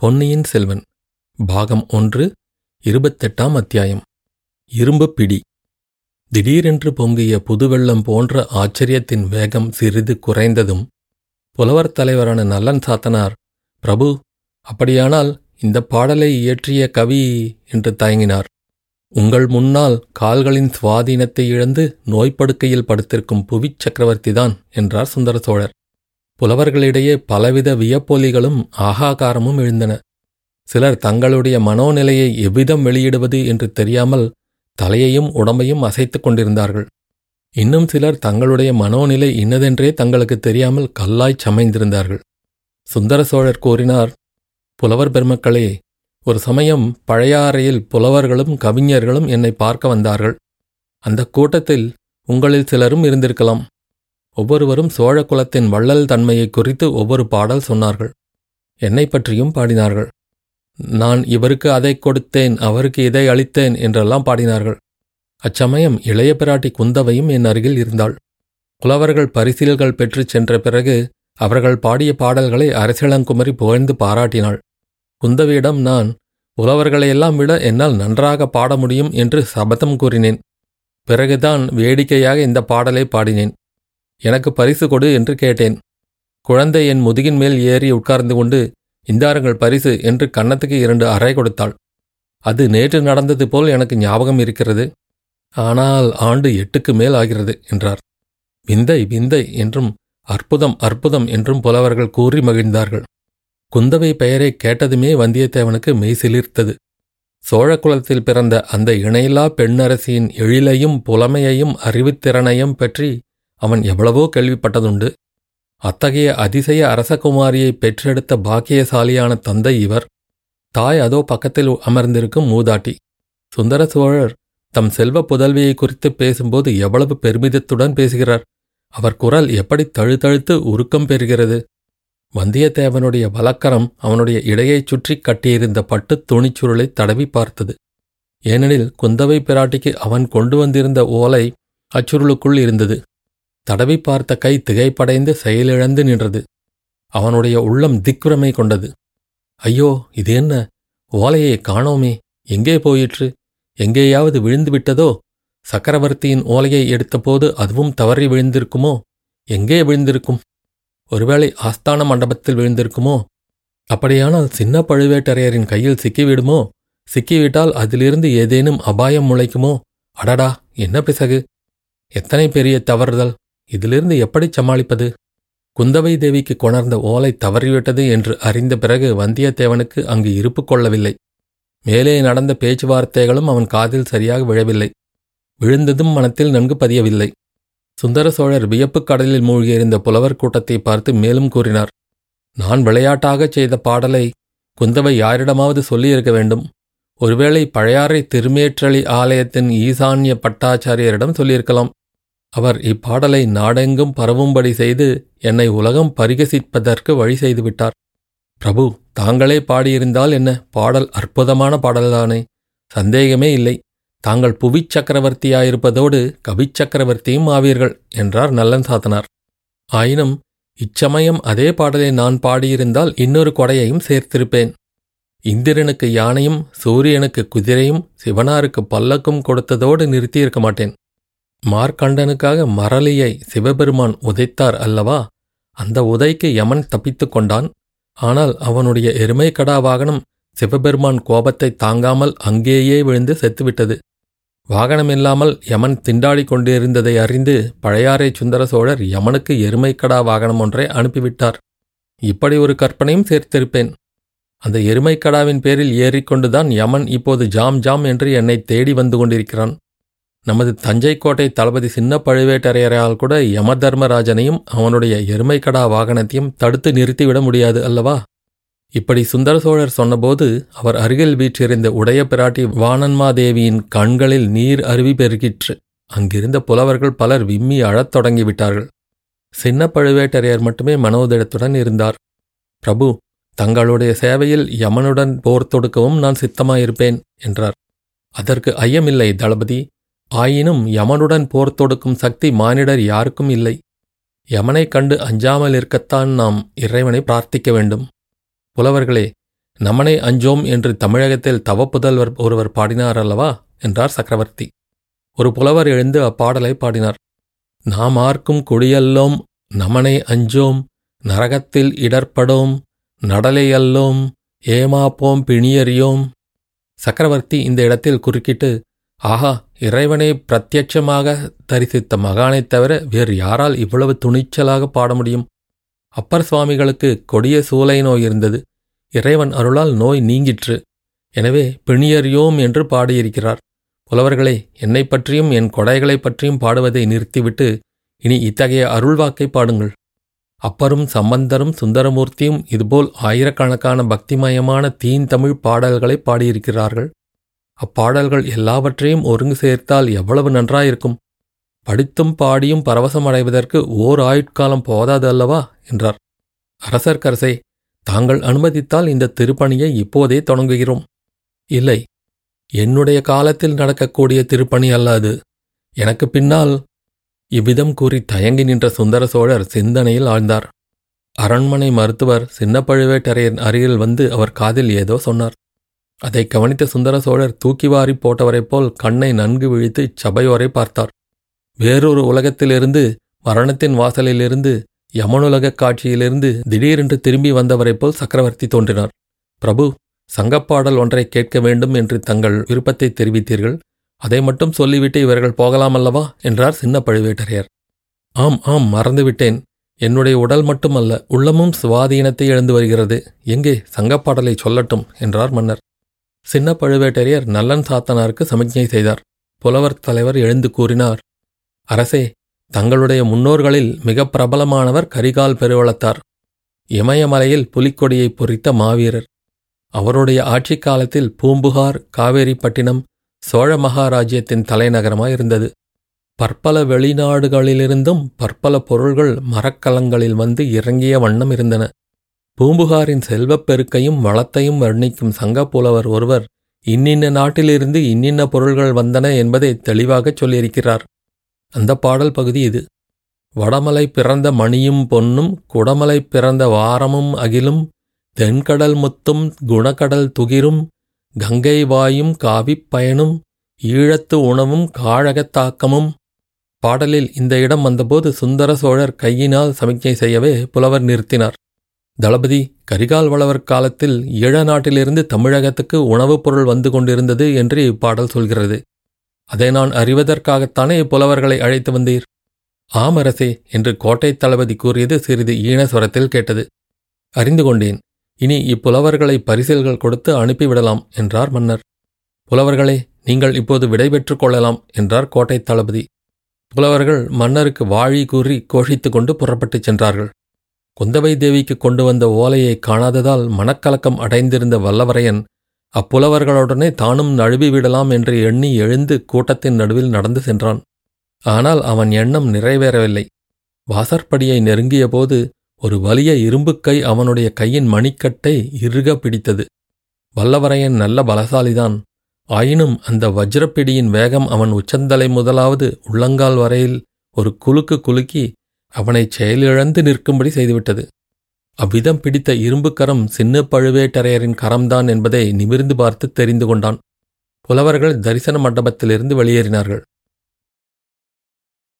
பொன்னியின் செல்வன் பாகம் ஒன்று இருபத்தெட்டாம் அத்தியாயம். இரும்புப் பிடி. திடீரென்று பொங்கிய புதுவெள்ளம் போன்ற ஆச்சரியத்தின் வேகம் சிறிது குறைந்ததும் புலவர் தலைவரான நல்லன் சாத்தனார் பிரபு அப்படியானால் இந்த பாடலை இயற்றிய கவி என்று தயங்கினார். உங்கள் முன்னால் கால்களின் சுவாதீனத்தை இழந்து நோய்ப்படுக்கையில் படுத்திருக்கும் புவிச் சக்கரவர்த்திதான் என்றார் சுந்தர சோழர். புலவர்களிடையே பலவித வியப்பொலிகளும் ஆகாகாரமும் எழுந்தன. சிலர் தங்களுடைய மனோநிலையை எவ்விதம் வெளியிடுவது என்று தெரியாமல் தலையையும் உடம்பையும் அசைத்துக் கொண்டிருந்தார்கள். இன்னும் சிலர் தங்களுடைய மனோநிலை இன்னதென்றே தங்களுக்கு தெரியாமல் கல்லாய்ச் சமைந்திருந்தார்கள். சுந்தர சோழர் கூறினார் புலவர் பெருமக்களே ஒரு சமயம் பழையாறையில் புலவர்களும் கவிஞர்களும் என்னை பார்க்க வந்தார்கள். அந்த கூட்டத்தில் உங்களில் சிலரும் இருந்திருக்கலாம். ஒவ்வொருவரும் சோழ குலத்தின் வள்ளல் தன்மையை குறித்து ஒவ்வொரு பாடல் சொன்னார்கள். என்னை பற்றியும் பாடினார்கள். நான் இவருக்கு அதை கொடுத்தேன் அவருக்கு இதை அளித்தேன் என்றெல்லாம் பாடினார்கள். அச்சமயம் இளைய பிராட்டி குந்தவையும் என் அருகில் இருந்தாள். புலவர்கள் பரிசீல்கள் பெற்றுச் சென்ற பிறகு அவர்கள் பாடிய பாடல்களை அரசிளங்குமரி புகழ்ந்து பாராட்டினாள். குந்தவியிடம் நான் புலவர்களையெல்லாம் விட என்னால் நன்றாக பாட முடியும் என்று சபதம் கூறினேன். பிறகுதான் வேடிக்கையாக இந்த பாடலை பாடினேன். எனக்கு பரிசு கொடு என்று கேட்டேன். குழந்தை என் முதுகின் மேல் ஏறி உட்கார்ந்து கொண்டு இந்தாருங்கள் பரிசு என்று கன்னத்துக்கு இரண்டு அறை கொடுத்தாள். அது நேற்று நடந்தது போல் எனக்கு ஞாபகம் இருக்கிறது. ஆனால் ஆண்டு எட்டுக்கு மேல் ஆகிறது என்றார். விந்தை விந்தை என்றும் அற்புதம் அற்புதம் என்றும் புலவர்கள் கூறி மகிழ்ந்தார்கள். குந்தவை பெயரை கேட்டதுமே வந்தியத்தேவனுக்கு மெய் சிலிர்த்தது. சோழகுலத்தில் பிறந்த அந்த இணையில்லா பெண்ணரசியின் எழிலையும் புலமையையும் அறிவுத்திறனையும் பற்றி அவன் எவ்வளவோ கேள்விப்பட்டதுண்டு. அத்தகைய அதிசய அரசகுமாரியை பெற்றெடுத்த பாக்கியசாலியான தந்தை இவர். தாய் அதோ பக்கத்தில் அமர்ந்திருக்கும் மூதாட்டி. சுந்தர சோழர் தம் செல்வ புதல்வியை குறித்து பேசும்போது எவ்வளவு பெருமிதத்துடன் பேசுகிறார். அவர் குரல் எப்படி தழுதழுத்து உருக்கம் பெறுகிறது. வந்தியத்தேவனுடைய வலக்கரம் அவனுடைய இடையைச் சுற்றி கட்டியிருந்த பட்டுத் துணிச்சுருளை தடவி பார்த்தது. ஏனெனில் குந்தவை பிராட்டிக்கு அவன் கொண்டு வந்திருந்த ஓலை அச்சுருளுக்குள் இருந்தது. தடவி பார்த்த கை திகைப்படைந்து செயலிழந்து நின்றது. அவனுடைய உள்ளம் திக்ரமை கொண்டது. ஐயோ இது என்ன ஓலையை காணோமே. எங்கே போயிற்று? எங்கேயாவது விழுந்து விட்டதோ? சக்கரவர்த்தியின் ஓலையை எடுத்தபோது அதுவும் தவறி விழுந்திருக்குமோ? எங்கே விழுந்திருக்கும்? ஒருவேளை ஆஸ்தான மண்டபத்தில் விழுந்திருக்குமோ? அப்படியானால் சின்ன பழுவேட்டரையரின் கையில் சிக்கிவிடுமோ? சிக்கிவிட்டால் அதிலிருந்து ஏதேனும் அபாயம் முளைக்குமோ? அடடா என்ன பிசகு? எத்தனை பெரிய தவறுதல்! இதிலிருந்து எப்படி சமாளிப்பது? குந்தவை தேவிக்கு கொணர்ந்த ஓலை தவறிவிட்டது என்று அறிந்த பிறகு வந்தியத்தேவனுக்கு அங்கு இருப்பு கொள்ளவில்லை. மேலே நடந்த பேச்சுவார்த்தைகளும் அவன் காதில் சரியாக விழவில்லை. விழுந்ததும் மனத்தில் நன்கு பதியவில்லை. சுந்தர சோழர் வியப்புக் கடலில் மூழ்கியிருந்த புலவர் கூட்டத்தை பார்த்து மேலும் கூறினார் நான் விளையாட்டாகச் செய்த பாடலை குந்தவை யாரிடமாவது சொல்லியிருக்க வேண்டும்? ஒருவேளை பழையாறை திருமேற்றளி ஆலயத்தின் ஈசான்ய பட்டாச்சாரியரிடம் சொல்லியிருக்கலாம். அவர் இப்பாடலை நாடெங்கும் பரவும்படி செய்து என்னை உலகம் பரிகசிப்பதற்கு வழி செய்துவிட்டார். பிரபு தாங்களே பாடியிருந்தால் என்ன? பாடல் அற்புதமான பாடல்தானே. சந்தேகமே இல்லை. தாங்கள் புவிச் சக்கரவர்த்தியாயிருப்பதோடு கவிச் சக்கரவர்த்தியும் ஆவீர்கள் என்றார் நல்லன் சாத்தனார். ஆயினும் இச்சமயம் அதே பாடலை நான் பாடியிருந்தால் இன்னொரு கொடையையும் சேர்த்திருப்பேன். இந்திரனுக்கு யானையும் சூரியனுக்கு குதிரையும் சிவனாருக்கு பல்லக்கும் கொடுத்ததோடு நிறுத்தியிருக்க மாட்டேன். மார்க்கண்டனுக்காக மரளியை சிவபெருமான் உதைத்தார் அல்லவா? அந்த உதைக்கு யமன் தப்பித்துக் கொண்டான். ஆனால் அவனுடைய எருமை கடா வாகனம் சிவபெருமான் கோபத்தை தாங்காமல் அங்கேயே விழுந்து செத்துவிட்டது. வாகனமில்லாமல் யமன் திண்டாடிக் கொண்டிருந்ததை அறிந்து பழையாறை சுந்தர சோழர் யமனுக்கு எருமைக்கடா வாகனம் ஒன்றை அனுப்பிவிட்டார். இப்படி ஒரு கற்பனையும் சேர்த்திருப்பேன். அந்த எருமைக்கடாவின் பேரில் ஏறிக்கொண்டுதான் யமன் இப்போது ஜாம் ஜாம் என்று என்னை தேடி வந்து கொண்டிருக்கிறான். நமது தஞ்சை கோட்டை தளபதி சின்ன பழுவேட்டரையரால் கூட யம தர்மராஜனையும் அவனுடைய எருமைக்கடா வாகனத்தையும் தடுத்து நிறுத்திவிட முடியாது அல்லவா? இப்படி சுந்தர சோழர் சொன்னபோது அவர் அருகில் வீற்றிருந்த உடைய பிராட்டி வானன்மாதேவியின் கண்களில் நீர் அருவி பெருகிற்று. அங்கிருந்த புலவர்கள் பலர் விம்மி அழத் தொடங்கிவிட்டார்கள். சின்ன பழுவேட்டரையர் மட்டுமே மனோதிடத்துடன் இருந்தார். பிரபு தங்களுடைய சேவையில் யமனுடன் போர் தொடுக்கவும் நான் சித்தமாயிருப்பேன் என்றார். அதற்கு ஐயமில்லை தளபதி. ஆயினும் யமனுடன் போர் தொடுக்கும் சக்தி மானிடர் யாருக்கும் இல்லை. யமனைக் கண்டு அஞ்சாமல் இருக்கத்தான் நாம் இறைவனை பிரார்த்திக்க வேண்டும். புலவர்களே நமனை அஞ்சோம் என்று தமிழகத்தில் தவப்புதல்வர் ஒருவர் பாடினார் அல்லவா? என்றார் சக்கரவர்த்தி. ஒரு புலவர் எழுந்து அப்பாடலை பாடினார். நாம் ஆர்க்கும் குடியல்லோம் நமனை அஞ்சோம் நரகத்தில் இடர்படோம் நடலையல்லோம் ஏமாப்போம் பிணியறியோம். சக்கரவர்த்தி இந்த இடத்தில் குறுக்கிட்டு ஆஹா இறைவனை பிரத்யட்சமாக தரிசித்த மகானைத் தவிர வேறு யாரால் இவ்வளவு துணிச்சலாக பாட முடியும்? அப்பர் சுவாமிகளுக்கு கொடிய சூலை நோய் இருந்தது. இறைவன் அருளால் நோய் நீங்கிற்று. எனவே பிணியறியோம் என்று பாடியிருக்கிறார். புலவர்களே என்னை பற்றியும் என் கொடைகளைப் பற்றியும் பாடுவதை நிறுத்திவிட்டு இனி இத்தகைய அருள்வாக்கை பாடுங்கள். அப்பரும் சம்பந்தரும் சுந்தரமூர்த்தியும் இதுபோல் ஆயிரக்கணக்கான பக்திமயமான தீன் தமிழ் பாடல்களை பாடியிருக்கிறார்கள். அப்பாடல்கள் எல்லாவற்றையும் ஒருங்கு சேர்த்தால் எவ்வளவு நன்றாயிருக்கும்? படித்தும் பாடியும் பரவசமடைவதற்கு ஓர் ஆயுட்காலம் போதாது அல்லவா? என்றார். அரசர்க்கரசே தாங்கள் அனுமதித்தால் இந்த திருப்பணியை இப்போதே தொடங்குகிறோம். இல்லை என்னுடைய காலத்தில் நடக்கக்கூடிய திருப்பணி அல்லாது எனக்கு பின்னால் இவ்விதம் கூறி தயங்கி நின்ற சுந்தர சோழர் சிந்தனையில் ஆழ்ந்தார். அரண்மனை மருத்துவர் சின்ன பழுவேட்டரையர் அருகில் வந்து அவர் காதில் ஏதோ சொன்னார். அதை கவனித்த சுந்தர சோழர் தூக்கி வாரி போட்டவரைப் போல் கண்ணை நன்கு விழித்து சபையோரை பார்த்தார். வேறொரு உலகத்திலிருந்து மரணத்தின் வாசலிலிருந்து யமனுலகக் காட்சியிலிருந்து திடீரென்று திரும்பி வந்தவரைப் போல் சக்கரவர்த்தி தோன்றினார். பிரபு சங்கப்பாடல் ஒன்றை கேட்க வேண்டும் என்று தங்கள் விருப்பத்தை தெரிவித்தீர்கள். அதை மட்டும் சொல்லிவிட்டு இவர்கள் போகலாம் அல்லவா என்றார் சின்ன பழுவேட்டரையர். ஆம் ஆம் மறந்துவிட்டேன். என்னுடைய உடல் மட்டுமல்ல உள்ளமும் சுவாதீனத்தை எழுந்து வருகிறது. எங்கே? சங்கப்பாடலை சொல்லட்டும் என்றார் மன்னர். சின்ன பழுவேட்டரையர் நல்லன் சாத்தனாருக்கு சமிக்ஞை செய்தார். புலவர் தலைவர் எழுந்து கூறினார் அரசே தங்களுடைய முன்னோர்களில் மிக பிரபலமானவர் கரிகால் பெருவளத்தார். இமயமலையில் புலிக்கொடியை பொறித்த மாவீரர். அவருடைய ஆட்சிக் காலத்தில் பூம்புகார் காவேரிப்பட்டினம் சோழ மகாராஜ்யத்தின் தலைநகரமாயிருந்தது பற்பல வெளிநாடுகளிலிருந்தும் பற்பல பொருள்கள் மரக்கலங்களில் வந்து இறங்கிய வண்ணம் இருந்தன. பூம்புகாரின் செல்வப் பெருக்கையும் வளத்தையும் வர்ணிக்கும் சங்கப்புலவர் ஒருவர் இன்னின்ன நாட்டிலிருந்து இன்னின்ன பொருள்கள் வந்தன என்பதை தெளிவாகச் சொல்லியிருக்கிறார். அந்த பாடல் பகுதி இது. வடமலை பிறந்த மணியும் பொன்னும் குடமலை பிறந்த வாரமும் அகிலும் தென்கடல் முத்தும் குணக்கடல் துகிரும் கங்கை வாயும் காவிப் பயனும் ஈழத்து உணவும் காழகத்தாக்கமும் பாடலில் இந்த இடம் வந்தபோது சுந்தர சோழர் கையினால் சமிக்ஞை செய்யவே புலவர் நிறுத்தினார். தளபதி கரிகால் வளவர் காலத்தில் ஈழ நாட்டிலிருந்து தமிழகத்துக்கு உணவுப் பொருள் வந்து கொண்டிருந்தது என்று இப்பாடல் சொல்கிறது. அதை நான் அறிவதற்காகத்தானே இப்புலவர்களை அழைத்து வந்தீர்? ஆமரசே என்று கோட்டைத் தளபதி கூறியது சிறிது ஈனஸ்வரத்தில் கேட்டது. அறிந்து கொண்டேன். இனி இப்புலவர்களை பரிசில்கள் கொடுத்து அனுப்பிவிடலாம் என்றார் மன்னர். புலவர்களே நீங்கள் இப்போது விடைபெற்றுக் கொள்ளலாம் என்றார் கோட்டைத் தளபதி. புலவர்கள் மன்னருக்கு வாழி கூறி கோஷித்துக் கொண்டு புறப்பட்டுச் சென்றார்கள். குந்தவை தேவிக்கு கொண்டு வந்த ஓலையை காணாததால் மனக்கலக்கம் அடைந்திருந்த வல்லவரையன் அப்புலவர்களுடனே தானும் நழுவி விடலாம் என்று எண்ணி எழுந்து கூட்டத்தின் நடுவில் நடந்து சென்றான். ஆனால் அவன் எண்ணம் நிறைவேறவில்லை. வாசற்படியை நெருங்கியபோது ஒரு வலிய இரும்புக்கை அவனுடைய கையின் மணிக்கட்டை இறுக பிடித்தது. வல்லவரையன் நல்ல பலசாலிதான். ஆயினும் அந்த வஜ்ரப்பிடியின் வேகம் அவன் உச்சந்தலை முதலாவது உள்ளங்கால் வரையில் ஒரு குலுக்கு குலுக்கி அவனை செயலிழந்து நிற்கும்படி செய்துவிட்டது. அவ்விதம் பிடித்த இரும்புக்கரம் சின்ன பழுவேட்டரையரின் கரம்தான் என்பதை நிமிர்ந்து பார்த்து தெரிந்து கொண்டான். புலவர்கள் தரிசன மண்டபத்திலிருந்து வெளியேறினார்கள்.